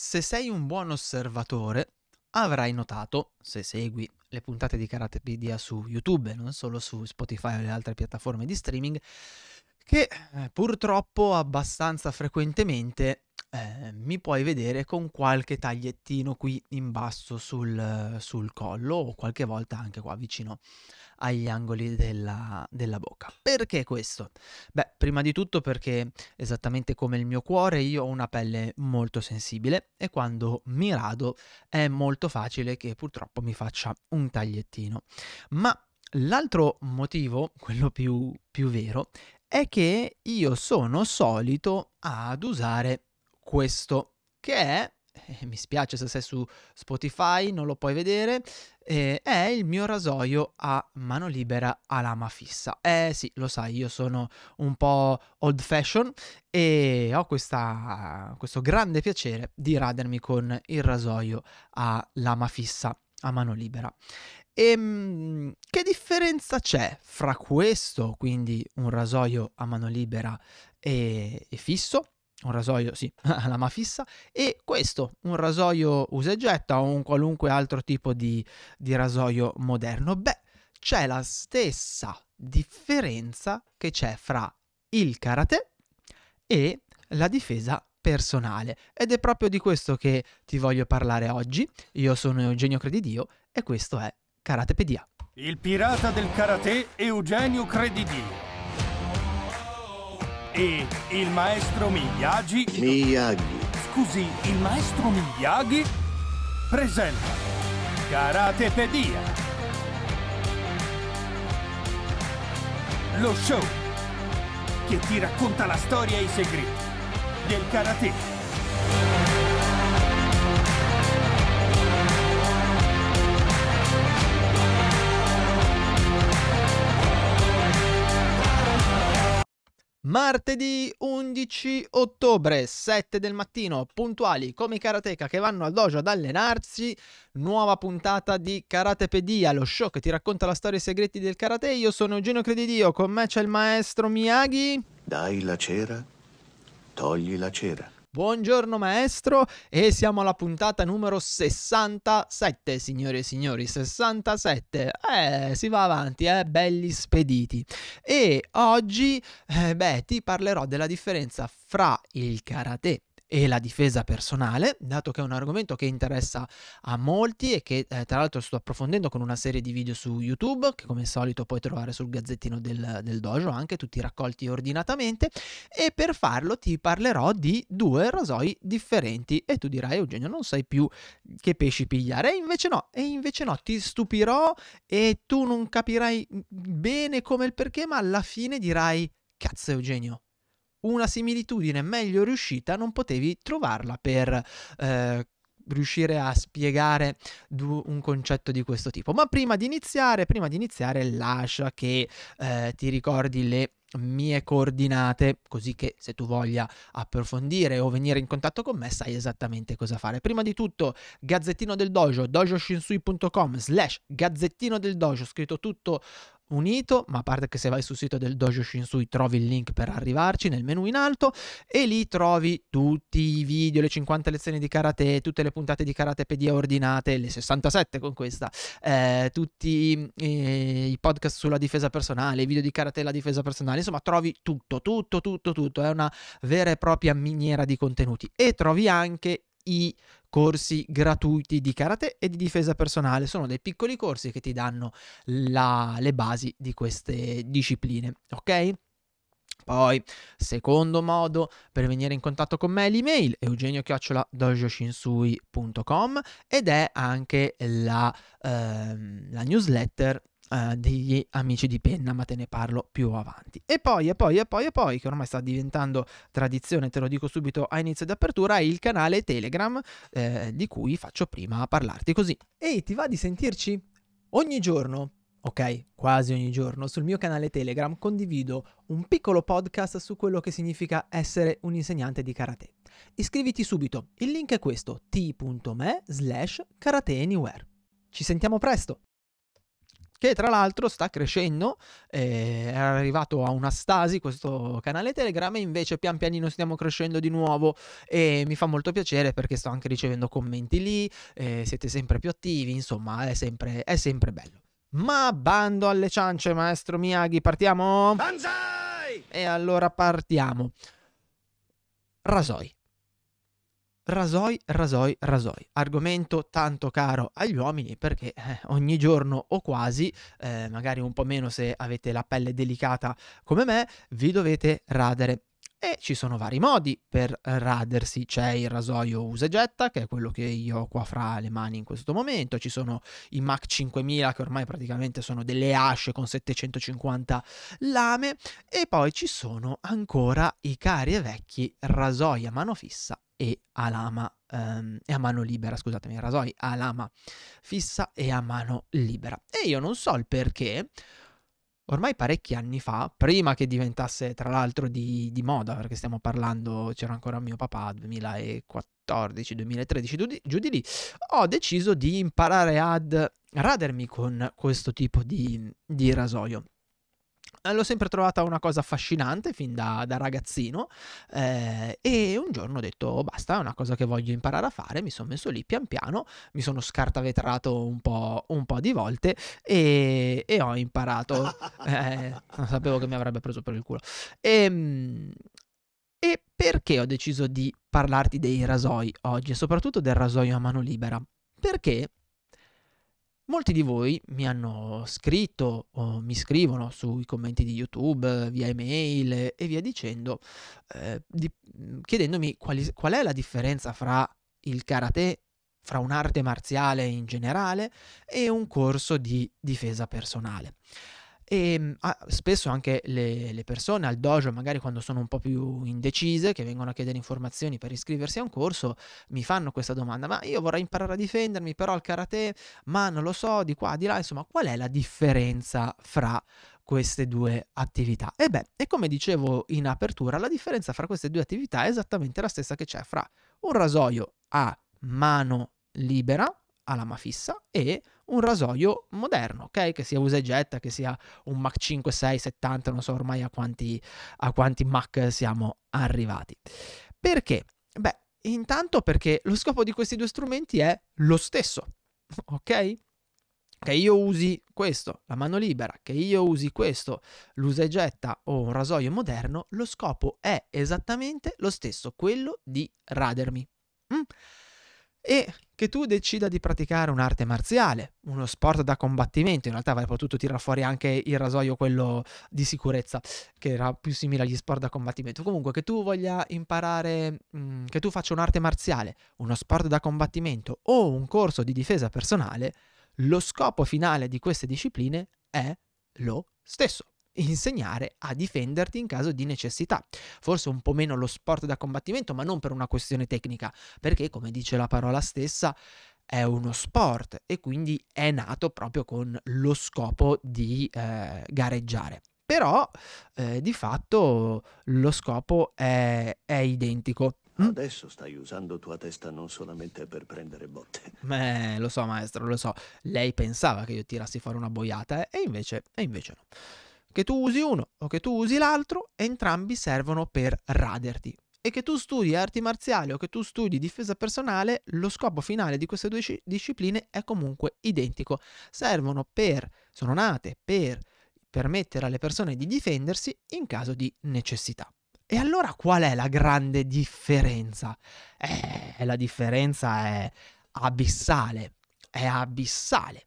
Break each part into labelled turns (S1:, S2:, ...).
S1: Se sei un buon osservatore, avrai notato, se segui le puntate di Karatepedia su YouTube e non solo su Spotify o le altre piattaforme di streaming, che eh, purtroppo abbastanza frequentemente eh, mi puoi vedere con qualche tagliettino qui in basso sul, sul, collo o qualche volta anche qua vicino agli angoli della, della bocca. Perché questo? Beh, prima di tutto perché esattamente come il mio cuore io ho una pelle molto sensibile e quando mi rado è molto facile che purtroppo mi faccia un tagliettino. Ma L'altro motivo, quello più, più, vero, è che io sono solito ad usare questo che è, eh, mi spiace se sei su Spotify, non lo puoi vedere, eh, è il mio rasoio a mano libera a lama fissa. Eh sì, lo sai, io sono un po' old fashion e ho questa, questo grande piacere di radermi con il rasoio a lama fissa a mano libera. E ehm, che differenza c'è fra questo, quindi un rasoio a mano libera e, e fisso, un rasoio, sì, lama fissa, e questo, un rasoio usa e getta o un qualunque altro tipo di, di rasoio moderno. Beh, c'è la stessa differenza che c'è fra il karate e la difesa personale. Ed è proprio di questo che ti voglio parlare oggi. Io sono Eugenio Credidio e questo è Karatepedia.
S2: Il pirata del karate Eugenio Credidio e il maestro Miyagi.
S3: Miyagi.
S2: Scusi, il maestro Miyagi presenta Karatepedia. Lo show che ti racconta la storia e i segreti del karate.
S1: Martedì 11 ottobre, 7 del mattino, puntuali come i karateka che vanno al dojo ad allenarsi, nuova puntata di Karatepedia, lo show che ti racconta la storia e i segreti del karate. Io sono Eugenio Credidio, con me c'è il maestro Miyagi.
S3: Dai la cera, togli la cera.
S1: Buongiorno maestro e siamo alla puntata numero 67, signore e signori, 67. Eh, si va avanti, eh, belli spediti. E oggi, eh, beh, ti parlerò della differenza fra il karate e la difesa personale, dato che è un argomento che interessa a molti e che eh, tra l'altro sto approfondendo con una serie di video su YouTube, che come al solito puoi trovare sul gazzettino del, del dojo, anche tutti raccolti ordinatamente, e per farlo ti parlerò di due rasoi differenti. E tu dirai, Eugenio, non sai più che pesci pigliare, e invece no, e invece no, ti stupirò e tu non capirai bene come il perché, ma alla fine dirai, cazzo Eugenio, una similitudine meglio riuscita non potevi trovarla per eh, riuscire a spiegare un concetto di questo tipo. Ma prima di iniziare, prima di iniziare lascia che eh, ti ricordi le mie coordinate, così che se tu voglia approfondire o venire in contatto con me sai esattamente cosa fare. Prima di tutto, Gazzettino del Dojo, dojoshinsui.com slash Gazzettino del Dojo, scritto tutto unito, ma a parte che se vai sul sito del Dojo Shinsui trovi il link per arrivarci nel menu in alto e lì trovi tutti i video, le 50 lezioni di karate, tutte le puntate di karatepedia ordinate, le 67 con questa, eh, tutti eh, i podcast sulla difesa personale, i video di karate e la difesa personale, insomma trovi tutto, tutto, tutto, tutto, è una vera e propria miniera di contenuti. E trovi anche i corsi gratuiti di karate e di difesa personale. Sono dei piccoli corsi che ti danno la, le basi di queste discipline, ok? Poi, secondo modo per venire in contatto con me è l'email eugenio-dojoshinsui.com ed è anche la, ehm, la newsletter Uh, degli amici di penna, ma te ne parlo più avanti. E poi, e poi, e poi, e poi, che ormai sta diventando tradizione, te lo dico subito a inizio di apertura, è il canale Telegram eh, di cui faccio prima a parlarti così. Ehi, ti va di sentirci? Ogni giorno, ok, quasi ogni giorno, sul mio canale Telegram condivido un piccolo podcast su quello che significa essere un insegnante di karate. Iscriviti subito, il link è questo, t.me slash karateanywhere. Ci sentiamo presto! Che tra l'altro sta crescendo, eh, è arrivato a una stasi questo canale Telegram e invece pian pianino stiamo crescendo di nuovo e mi fa molto piacere perché sto anche ricevendo commenti lì, eh, siete sempre più attivi, insomma è sempre, è sempre bello. Ma bando alle ciance, maestro Miyagi, partiamo?
S3: Banzai!
S1: E allora partiamo. Rasoi. Rasoi, rasoi, rasoi. Argomento tanto caro agli uomini perché eh, ogni giorno o quasi, eh, magari un po' meno se avete la pelle delicata come me, vi dovete radere. E ci sono vari modi per radersi, c'è il rasoio usa e getta, che è quello che io ho qua fra le mani in questo momento, ci sono i Mac 5000 che ormai praticamente sono delle asce con 750 lame e poi ci sono ancora i cari e vecchi rasoi a mano fissa e a lama ehm, e a mano libera, scusatemi, rasoi a lama fissa e a mano libera. E io non so il perché ormai parecchi anni fa, prima che diventasse tra l'altro di, di, moda, perché stiamo parlando, c'era ancora mio papà, 2014, 2013, giù di lì, ho deciso di imparare ad radermi con questo tipo di, di rasoio. Eh, l'ho sempre trovata una cosa affascinante fin da, da ragazzino eh, e un giorno ho detto oh, basta, è una cosa che voglio imparare a fare, mi sono messo lì pian piano, mi sono scartavetrato un po', un po di volte e, e ho imparato, eh, non sapevo che mi avrebbe preso per il culo. E, ehm, e perché ho deciso di parlarti dei rasoi oggi e soprattutto del rasoio a mano libera? Perché Molti di voi mi hanno scritto o mi scrivono sui commenti di YouTube, via email e via dicendo, eh, di, chiedendomi quali, qual è la differenza fra il karate, fra un'arte marziale in generale e un corso di difesa personale. E ah, spesso anche le, le, persone al dojo, magari quando sono un po' più indecise, che vengono a chiedere informazioni per iscriversi a un corso, mi fanno questa domanda: ma io vorrei imparare a difendermi, però il karate, ma non lo so, di qua, di là, insomma, qual è la differenza fra queste due attività? E beh, e come dicevo in apertura, la differenza fra queste due attività è esattamente la stessa che c'è fra un rasoio a mano libera, a lama fissa, e un rasoio moderno, ok? Che sia usa e getta, che sia un Mac 5, 6, 70, non so ormai a quanti, a quanti Mac siamo arrivati. Perché? Beh, intanto perché lo scopo di questi due strumenti è lo stesso, ok? Che io usi questo, la mano libera, che io usi questo, l'usa e getta o un rasoio moderno, lo scopo è esattamente lo stesso, quello di radermi. Mm? E che tu decida di praticare un'arte marziale, uno sport da combattimento, in realtà avrei potuto tirare fuori anche il rasoio quello di sicurezza, che era più simile agli sport da combattimento. Comunque che tu voglia imparare, mh, mm, che tu faccia un'arte marziale, uno sport da combattimento o un corso di difesa personale, lo scopo finale di queste discipline è lo stesso insegnare a difenderti in caso di necessità. Forse un po' meno lo sport da combattimento, ma non per una questione tecnica, perché come dice la parola stessa, è uno sport e quindi è nato proprio con lo scopo di eh, gareggiare. Però eh, di fatto lo scopo è, è identico.
S3: Mm? Adesso stai usando tua testa non solamente per prendere botte.
S1: Beh, lo so maestro, lo so. Lei pensava che io tirassi fuori una boiata eh? e, invece, e invece no. Che tu usi uno o che tu usi l'altro, entrambi servono per raderti. E che tu studi arti marziali o che tu studi difesa personale, lo scopo finale di queste due discipline è comunque identico. Servono per, sono nate per permettere alle persone di difendersi in caso di necessità. E allora qual è la grande differenza? Eh, la differenza è abissale, è abissale.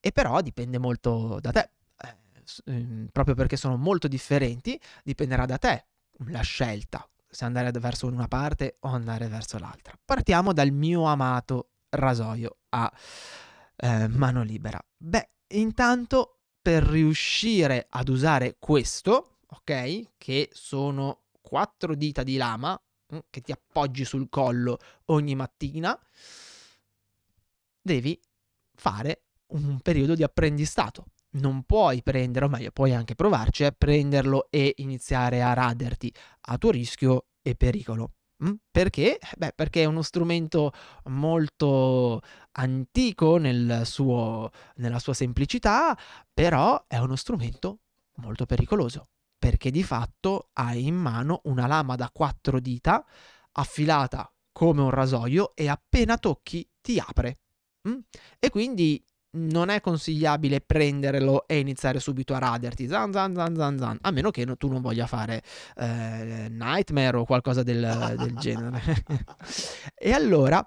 S1: E però dipende molto da te Ehm, proprio perché sono molto differenti, dipenderà da te la scelta, se andare verso una parte o andare verso l'altra. Partiamo dal mio amato rasoio a eh, mano libera. Beh, intanto per riuscire ad usare questo, ok, che sono quattro dita di lama mm, che ti appoggi sul collo ogni mattina, devi fare un periodo di apprendistato non puoi prendere, o meglio, puoi anche provarci a prenderlo e iniziare a raderti a tuo rischio e pericolo. Mm? Perché? Beh, perché è uno strumento molto antico nel suo, nella sua semplicità, però è uno strumento molto pericoloso, perché di fatto hai in mano una lama da quattro dita affilata come un rasoio e appena tocchi ti apre. Mm? E quindi non è consigliabile prenderlo e iniziare subito a raderti, zan zan zan zan zan, a meno che tu non voglia fare eh, Nightmare o qualcosa del, del genere. e allora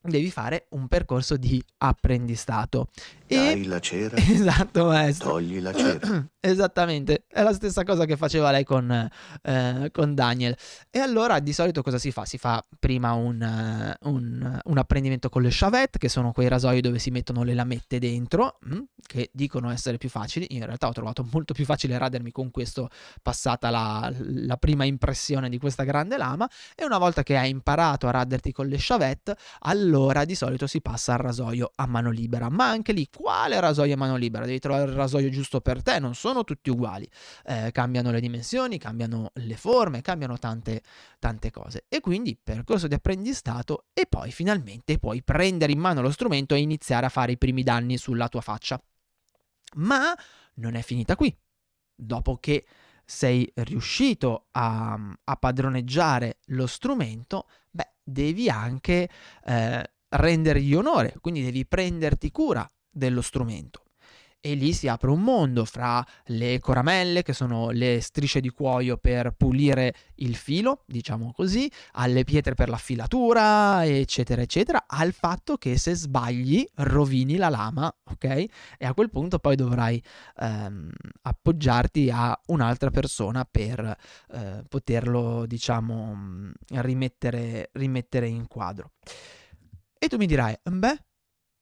S1: devi fare un percorso di apprendistato.
S3: Dai
S1: E...
S3: la cera,
S1: Esatto, maestro.
S3: togli la cera.
S1: Esattamente, è la stessa cosa che faceva lei con, eh, con Daniel. E allora di solito cosa si fa? Si fa prima un, eh, un- un apprendimento con le chavette, che sono quei rasoi dove si mettono le lamette dentro, mm, che dicono essere più facili. In realtà ho trovato molto più facile radermi con questo, passata la, la prima impressione di questa grande lama. E una volta che hai imparato a raderti con le chavette, allora di solito si passa al rasoio a mano libera. Ma anche lì, quale rasoio a mano libera? Devi trovare il rasoio giusto per te, non sono tutti uguali. Eh, cambiano le dimensioni, cambiano le forme, cambiano tante, tante cose. E quindi percorso di apprendistato e poi finalmente puoi prendere in mano lo strumento e iniziare a fare i primi danni sulla tua faccia. Ma non è finita qui. Dopo che sei riuscito a, a padroneggiare lo strumento, beh, devi anche eh, rendergli onore, quindi devi prenderti cura dello strumento. E lì si apre un mondo fra le coramelle, che sono le strisce di cuoio per pulire il filo, diciamo così, alle pietre per la filatura, eccetera, eccetera, al fatto che se sbagli rovini la lama, ok? E a quel punto poi dovrai ehm, appoggiarti a un'altra persona per eh, poterlo, diciamo, mh, rimettere, rimettere in quadro. E tu mi dirai, beh,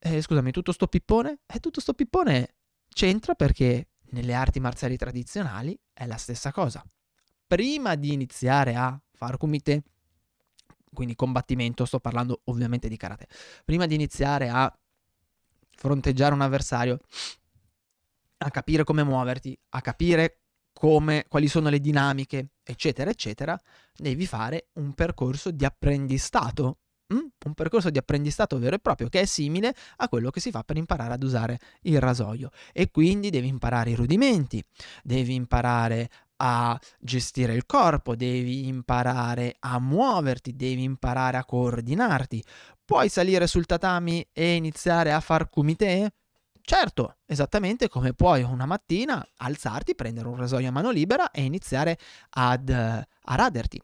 S1: eh, scusami, tutto sto pippone? E tutto sto pippone c'entra perché nelle arti marziali tradizionali è la stessa cosa. Prima di iniziare a far kumite, quindi combattimento, sto parlando ovviamente di karate, prima di iniziare a fronteggiare un avversario, a capire come muoverti, a capire come, quali sono le dinamiche, eccetera, eccetera, devi fare un percorso di apprendistato. Mm? Un percorso di apprendistato vero e proprio che è simile a quello che si fa per imparare ad usare il rasoio. E quindi devi imparare i rudimenti, devi imparare a gestire il corpo, devi imparare a muoverti, devi imparare a coordinarti. Puoi salire sul tatami e iniziare a far kumite? Certo, esattamente come puoi una mattina alzarti, prendere un rasoio a mano libera e iniziare ad, eh, a raderti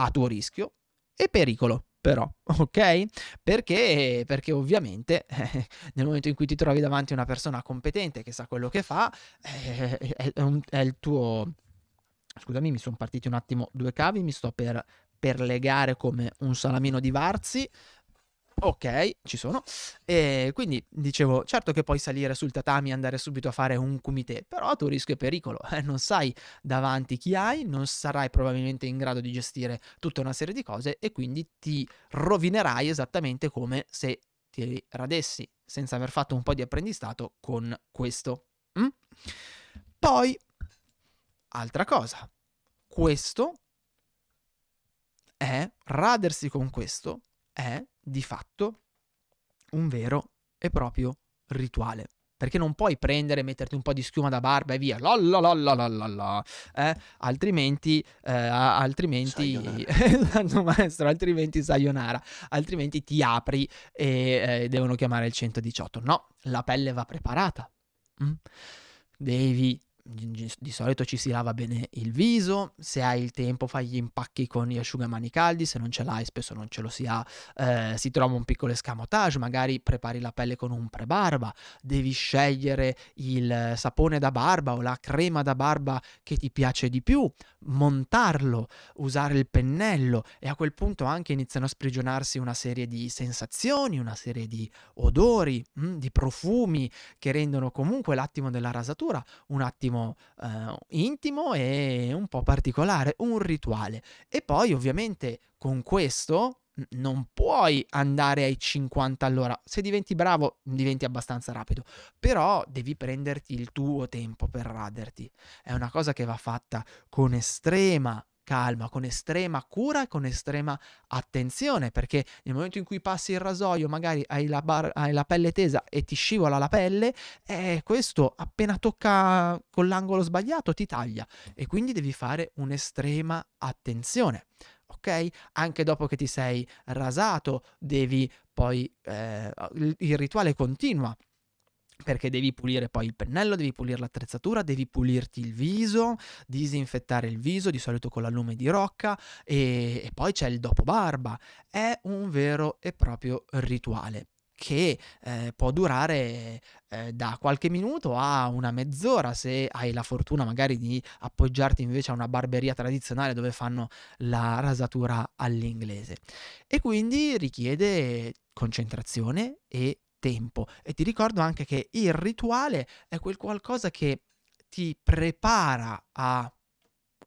S1: a tuo rischio e pericolo. Però, ok? Perché, perché ovviamente eh, nel momento in cui ti trovi davanti a una persona competente che sa quello che fa, eh, è, è un- è il tuo. Scusami, mi sono partiti un attimo due cavi, mi sto per, per legare come un salamino di Varzi. Ok, ci sono. E quindi dicevo, certo che puoi salire sul tatami e andare subito a fare un kumite, però a tuo rischio e pericolo. Eh, non sai davanti chi hai, non sarai probabilmente in grado di gestire tutta una serie di cose e quindi ti rovinerai esattamente come se ti radessi senza aver fatto un po' di apprendistato con questo. Mm? Poi, altra cosa, questo è, radersi con questo è di fatto un vero e proprio rituale. Perché non puoi prendere, metterti un po' di schiuma da barba e via, la la la la la la la, eh? altrimenti, eh, altrimenti, esatto maestro, altrimenti sayonara, altrimenti ti apri e eh, devono chiamare il 118. No, la pelle va preparata. mm? Devi, di solito ci si lava bene il viso, se hai il tempo fai gli impacchi con gli asciugamani caldi, se non ce l'hai spesso non ce lo si ha, eh, si trova un piccolo escamotage, magari prepari la pelle con un prebarba, devi scegliere il sapone da barba o la crema da barba che ti piace di più, montarlo, usare il pennello e a quel punto anche iniziano a sprigionarsi una serie di sensazioni, una serie di odori, mm, di profumi che rendono comunque l'attimo della rasatura un attimo eh, intimo e un po' particolare, un rituale. E poi ovviamente con questo non puoi andare ai 50 all'ora. Se diventi bravo, diventi abbastanza rapido, però devi prenderti il tuo tempo per raderti. È una cosa che va fatta con estrema calma, con estrema cura e con estrema attenzione, perché nel momento in cui passi il rasoio magari hai la, bar- hai la pelle tesa e ti scivola la pelle, eh, questo appena tocca con l'angolo sbagliato ti taglia e quindi devi fare un'estrema attenzione. Ok? Anche dopo che ti sei rasato, devi poi eh, il rituale continua perché devi pulire poi il pennello, devi pulire l'attrezzatura, devi pulirti il viso, disinfettare il viso, di solito con la lume di rocca, e, e poi c'è il dopo barba. È un vero e proprio rituale che eh, può durare eh, da qualche minuto a una mezz'ora se hai la fortuna magari di appoggiarti invece a una barberia tradizionale dove fanno la rasatura all'inglese e quindi richiede concentrazione e tempo. E ti ricordo anche che il rituale è quel qualcosa che ti prepara a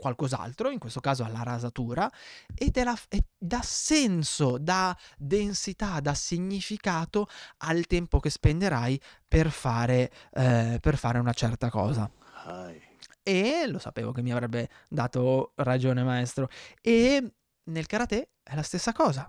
S1: qualcos'altro, in questo caso alla rasatura, e, la, e dà senso, dà densità, dà significato al tempo che spenderai per fare, eh, per fare una certa cosa. E lo sapevo che mi avrebbe dato ragione maestro. E nel karate è la stessa cosa.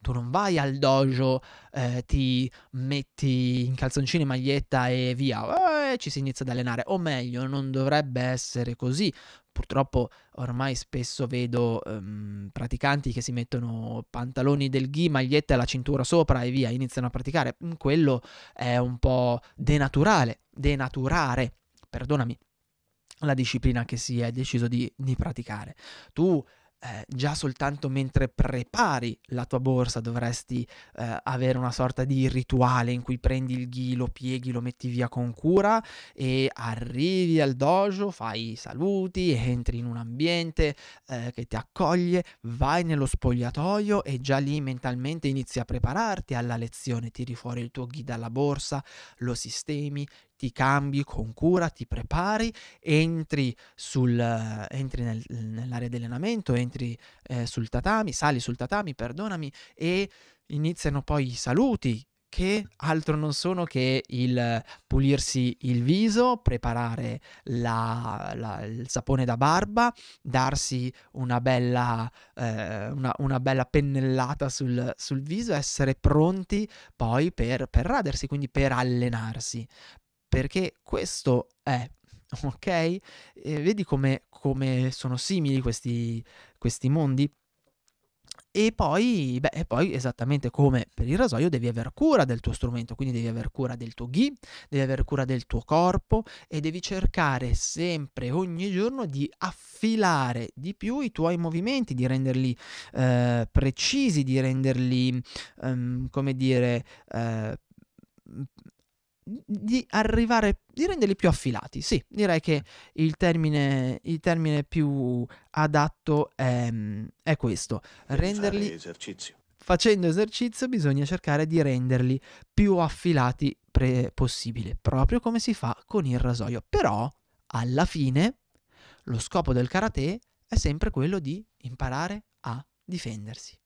S1: Tu non vai al dojo, eh, ti metti in calzoncini, maglietta e via, eh, ci si inizia ad allenare. O meglio, non dovrebbe essere così. Purtroppo ormai spesso vedo ehm, praticanti che si mettono pantaloni del ghi, maglietta e la cintura sopra e via, iniziano a praticare. Mm, quello è un po' denaturale, denaturare, perdonami, la disciplina che si è deciso di, di praticare. Tu eh, già soltanto mentre prepari la tua borsa dovresti eh, avere una sorta di rituale in cui prendi il ghi, lo pieghi, lo metti via con cura e arrivi al dojo, fai i saluti, entri in un ambiente eh, che ti accoglie, vai nello spogliatoio e già lì mentalmente inizi a prepararti alla lezione, tiri fuori il tuo ghi dalla borsa, lo sistemi, ti cambi con cura, ti prepari, entri, sul, entri nel, nell'area di allenamento, entri eh, sul tatami, sali sul tatami, perdonami, e iniziano poi i saluti, che altro non sono che il pulirsi il viso, preparare la, la, il sapone da barba, darsi una bella, eh, una, una bella pennellata sul, sul, viso, essere pronti poi per, per radersi, quindi per allenarsi perché questo è, ok? E vedi come, come sono simili questi, questi mondi? E poi, beh, poi, esattamente come per il rasoio, devi avere cura del tuo strumento, quindi devi avere cura del tuo ghi, devi avere cura del tuo corpo e devi cercare sempre, ogni giorno, di affilare di più i tuoi movimenti, di renderli eh, precisi, di renderli, um, come dire, eh, di arrivare, di renderli più affilati. Sì, direi che il termine, il termine più adatto è, è questo. Renderli...
S3: Esercizio.
S1: Facendo esercizio bisogna cercare di renderli più affilati pre- possibile, proprio come si fa con il rasoio. Però, alla fine, lo scopo del karate è sempre quello di imparare a difendersi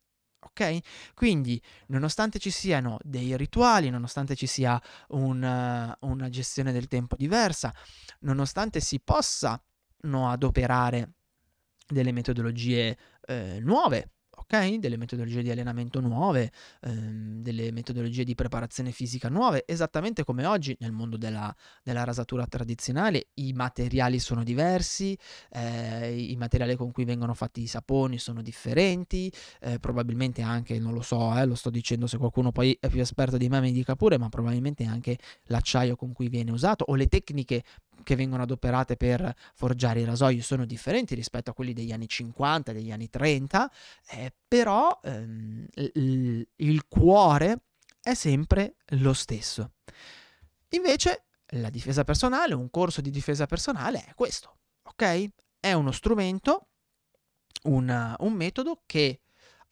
S1: ok? Quindi, nonostante ci siano dei rituali, nonostante ci sia un, una gestione del tempo diversa, nonostante si possano adoperare delle metodologie eh, nuove ok? Delle metodologie di allenamento nuove, ehm, delle metodologie di preparazione fisica nuove, esattamente come oggi nel mondo della, della rasatura tradizionale i materiali sono diversi, eh, i materiali con cui vengono fatti i saponi sono differenti, eh, probabilmente anche, non lo so, eh, lo sto dicendo se qualcuno poi è più esperto di me mi dica pure, ma probabilmente anche l'acciaio con cui viene usato o le tecniche che vengono adoperate per forgiare i rasoi sono differenti rispetto a quelli degli anni 50, degli anni 30, eh, però ehm, il, il cuore è sempre lo stesso. Invece la difesa personale, un corso di difesa personale è questo, ok? È uno strumento, una, un metodo che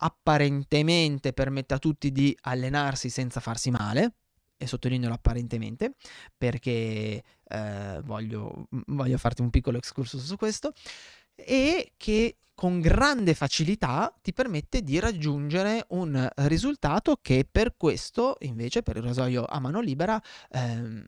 S1: apparentemente permette a tutti di allenarsi senza farsi male, e sottolineo apparentemente perché eh, voglio, voglio farti un piccolo excursus su questo, e che con grande facilità ti permette di raggiungere un risultato che per questo invece per il rasoio a mano libera ehm,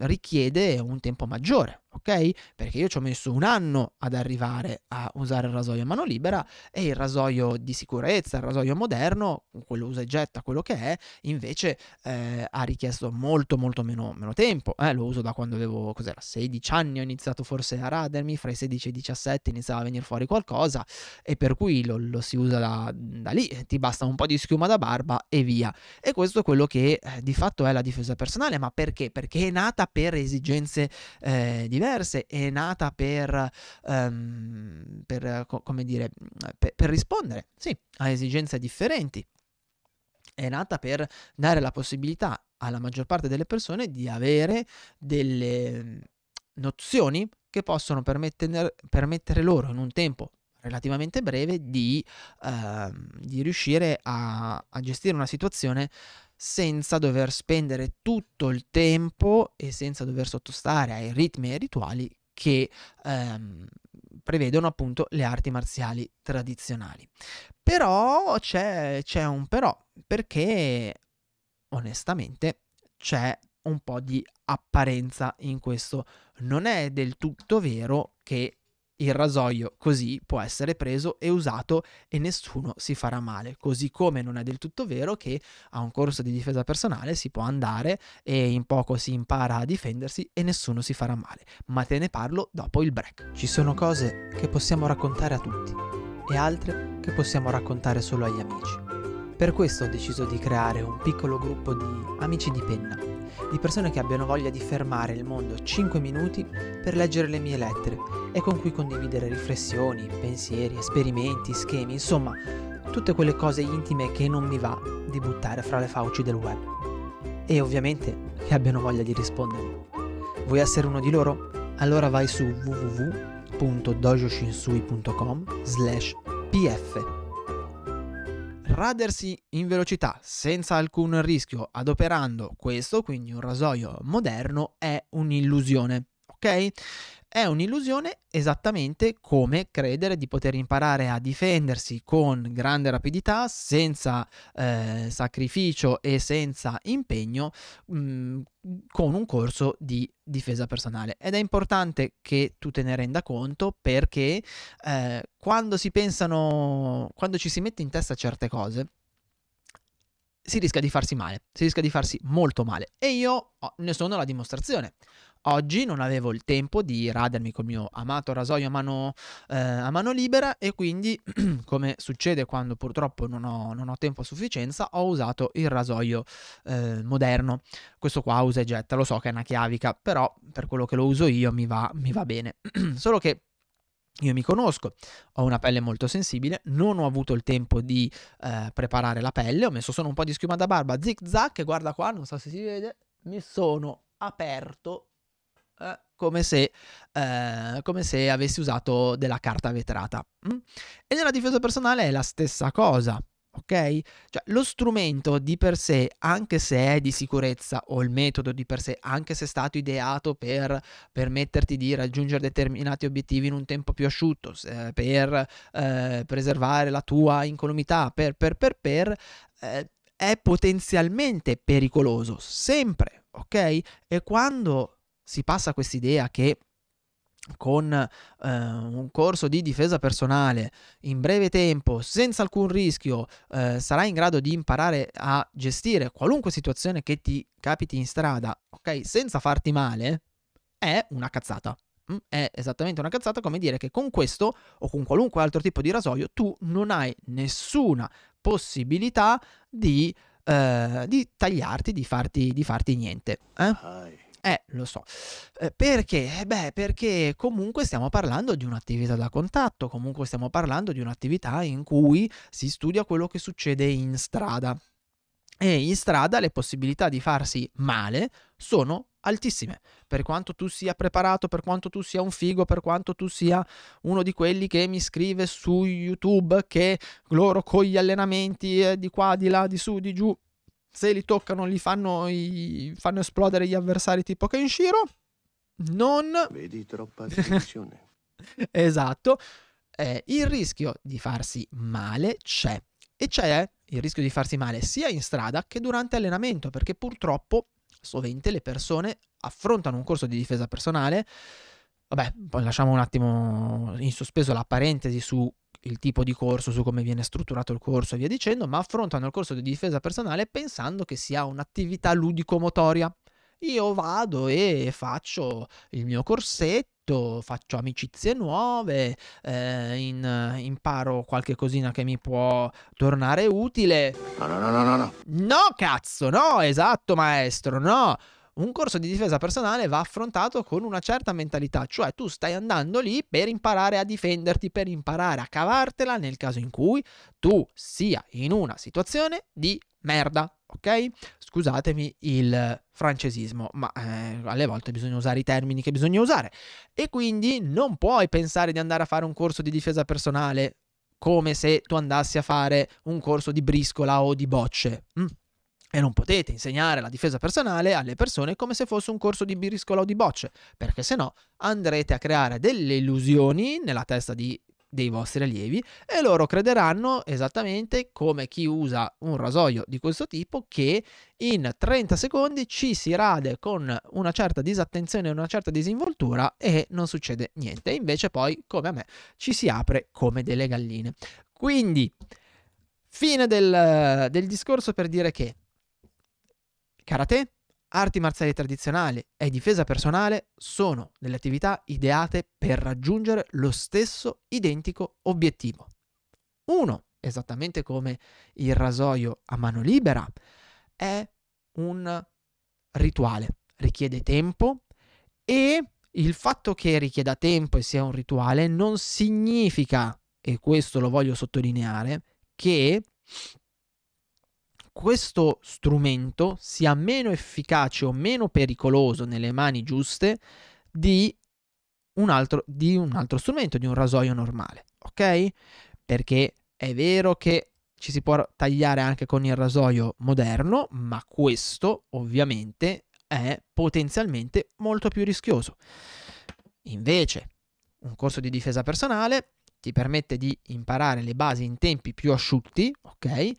S1: richiede un tempo maggiore ok? Perché io ci ho messo un anno ad arrivare a usare il rasoio a mano libera e il rasoio di sicurezza, il rasoio moderno, quello usa e getta, quello che è, invece eh, ha richiesto molto molto meno, meno tempo. Eh, lo uso da quando avevo, cos'era, 16 anni, ho iniziato forse a radermi, fra i 16 e i 17 iniziava a venire fuori qualcosa e per cui lo, lo si usa da, da, lì, ti basta un po' di schiuma da barba e via. E questo è quello che eh, di fatto è la difesa personale, ma perché? Perché è nata per esigenze eh, diverse è nata per, um, per come dire, per, per rispondere, sì, a esigenze differenti. È nata per dare la possibilità alla maggior parte delle persone di avere delle nozioni che possono permettere, permettere loro in un tempo relativamente breve di, uh, di riuscire a, a, gestire una situazione senza dover spendere tutto il tempo e senza dover sottostare ai ritmi e ai rituali che ehm, prevedono appunto le arti marziali tradizionali. Però c'è, c'è un però, perché onestamente c'è un po' di apparenza in questo. Non è del tutto vero che il rasoio così può essere preso e usato e nessuno si farà male, così come non è del tutto vero che a un corso di difesa personale si può andare e in poco si impara a difendersi e nessuno si farà male, ma te ne parlo dopo il break. Ci sono cose che possiamo raccontare a tutti e altre che possiamo raccontare solo agli amici. Per questo ho deciso di creare un piccolo gruppo di amici di penna di persone che abbiano voglia di fermare il mondo 5 minuti per leggere le mie lettere e con cui condividere riflessioni, pensieri, esperimenti, schemi, insomma, tutte quelle cose intime che non mi va di buttare fra le fauci del web. E ovviamente che abbiano voglia di rispondermi. Vuoi essere uno di loro? Allora vai su www.dojoshinsui.com slash pf radersi in velocità senza alcun rischio adoperando questo, quindi un rasoio moderno, è un'illusione, ok? È un'illusione esattamente come credere di poter imparare a difendersi con grande rapidità, senza eh, sacrificio e senza impegno, mh, mm, con un corso di difesa personale. Ed è importante che tu te ne renda conto perché eh, quando si pensano, quando ci si mette in testa certe cose, si rischia di farsi male, si rischia di farsi molto male. E io ne sono la dimostrazione. Oggi non avevo il tempo di radermi col mio amato rasoio a mano, eh, a mano libera e quindi, come succede quando purtroppo non ho, non ho, tempo a sufficienza, ho usato il rasoio eh, moderno. Questo qua usa e getta, lo so che è una chiavica, però per quello che lo uso io mi va, mi va bene. Solo che io mi conosco, ho una pelle molto sensibile, non ho avuto il tempo di eh, preparare la pelle, ho messo solo un po' di schiuma da barba, zig zag, e guarda qua, non so se si vede, mi sono aperto eh, come, se, eh, come, se, avessi usato della carta vetrata. Mm? E nella difesa personale è la stessa cosa. Ok? Cioè, lo strumento di per sé, anche se è di sicurezza, o il metodo di per sé, anche se è stato ideato per permetterti di raggiungere determinati obiettivi in un tempo più asciutto, eh, per eh, preservare la tua incolumità, per, per, per, per, eh, è potenzialmente pericoloso, sempre, ok? E quando si passa a quest'idea che con eh, un corso di difesa personale in breve tempo, senza alcun rischio, eh, sarai in grado di imparare a gestire qualunque situazione che ti capiti in strada, ok? Senza farti male, è una cazzata. Mm? È esattamente una cazzata come dire che con questo o con qualunque altro tipo di rasoio tu non hai nessuna possibilità di, eh, di tagliarti, di farti, di farti niente. Eh? Eh, lo so. Eh, perché? Eh, beh, perché comunque stiamo parlando di un'attività da contatto, comunque stiamo parlando di un'attività in cui si studia quello che succede in strada. E in strada le possibilità di farsi male sono altissime. Per quanto tu sia preparato, per quanto tu sia un figo, per quanto tu sia uno di quelli che mi scrive su YouTube che loro con gli allenamenti eh, di qua, di là, di su, di giù se li toccano li fanno, i, fanno esplodere gli avversari tipo Kenshiro. Non...
S3: Vedi troppa televisione.
S1: esatto. Eh, il rischio di farsi male c'è. E c'è il rischio di farsi male sia in strada che durante allenamento, perché purtroppo sovente le persone affrontano un corso di difesa personale vabbè, poi lasciamo un attimo in sospeso la parentesi su il tipo di corso, su come viene strutturato il corso e via dicendo, ma affrontano il corso di difesa personale pensando che sia un'attività ludico-motoria. Io vado e faccio il mio corsetto, faccio amicizie nuove, eh, in, imparo qualche cosina che mi può tornare utile.
S3: No, no, no, no, no, no.
S1: No, cazzo, no, esatto, maestro, no. Un corso di difesa personale va affrontato con una certa mentalità, cioè tu stai andando lì per imparare a difenderti, per imparare a cavartela nel caso in cui tu sia in una situazione di merda, ok? Scusatemi il francesismo, ma eh, alle volte bisogna usare i termini che bisogna usare. E quindi non puoi pensare di andare a fare un corso di difesa personale come se tu andassi a fare un corso di briscola o di bocce. Mm. E non potete insegnare la difesa personale alle persone come se fosse un corso di briscola o di bocce, perché se no andrete a creare delle illusioni nella testa di, dei vostri allievi e loro crederanno esattamente come chi usa un rasoio di questo tipo che in 30 secondi ci si rade con una certa disattenzione e una certa disinvoltura e non succede niente. Invece poi, come a me, ci si apre come delle galline. Quindi, fine del, del discorso per dire che Karate, arti marziali tradizionali e difesa personale sono delle attività ideate per raggiungere lo stesso identico obiettivo. Uno, esattamente come il rasoio a mano libera, è un rituale, richiede tempo e il fatto che richieda tempo e sia un rituale non significa, e questo lo voglio sottolineare, che questo strumento sia meno efficace o meno pericoloso nelle mani giuste di un altro, di un altro strumento, di un rasoio normale, ok? Perché è vero che ci si può tagliare anche con il rasoio moderno, ma questo ovviamente è potenzialmente molto più rischioso. Invece, un corso di difesa personale ti permette di imparare le basi in tempi più asciutti, ok?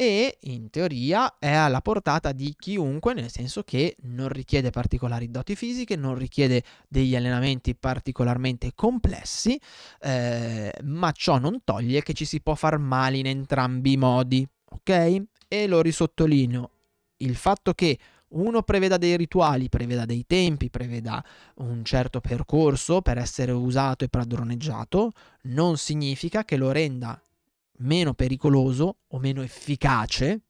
S1: E in teoria è alla portata di chiunque, nel senso che non richiede particolari doti fisiche, non richiede degli allenamenti particolarmente complessi, eh, ma ciò non toglie che ci si può far male in entrambi i modi, ok? E lo risottolineo, il fatto che uno preveda dei rituali, preveda dei tempi, preveda un certo percorso per essere usato e padroneggiato, non significa che lo renda meno pericoloso o meno efficace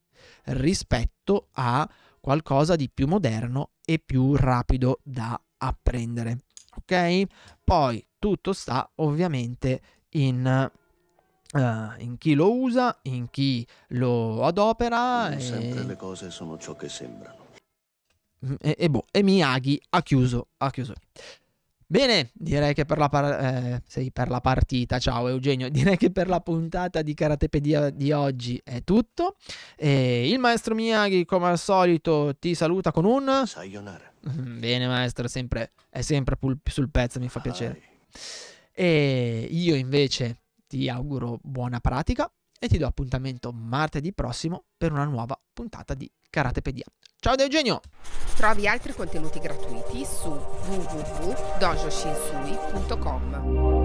S1: rispetto a qualcosa di più moderno e più rapido da apprendere. Ok? Poi tutto sta ovviamente in, uh, in chi lo usa, in chi lo adopera.
S3: Non
S1: e...
S3: sempre le cose sono ciò che sembrano.
S1: E, e, boh, e Miyagi ha chiuso, ha chiuso. Bene, direi che per la, par- eh, sì, per la, partita, ciao Eugenio, direi che per la puntata di Karatepedia di oggi è tutto. E il maestro Miyagi, come al solito, ti saluta con un...
S3: Sayonara.
S1: Bene maestro, sempre, è sempre pul- sul pezzo, mi fa piacere. E io invece ti auguro buona pratica e ti do appuntamento martedì prossimo per una nuova puntata di Karatepedia. Ciao da Eugenio!
S4: Trovi altri contenuti gratuiti su www.dojoshinsui.com.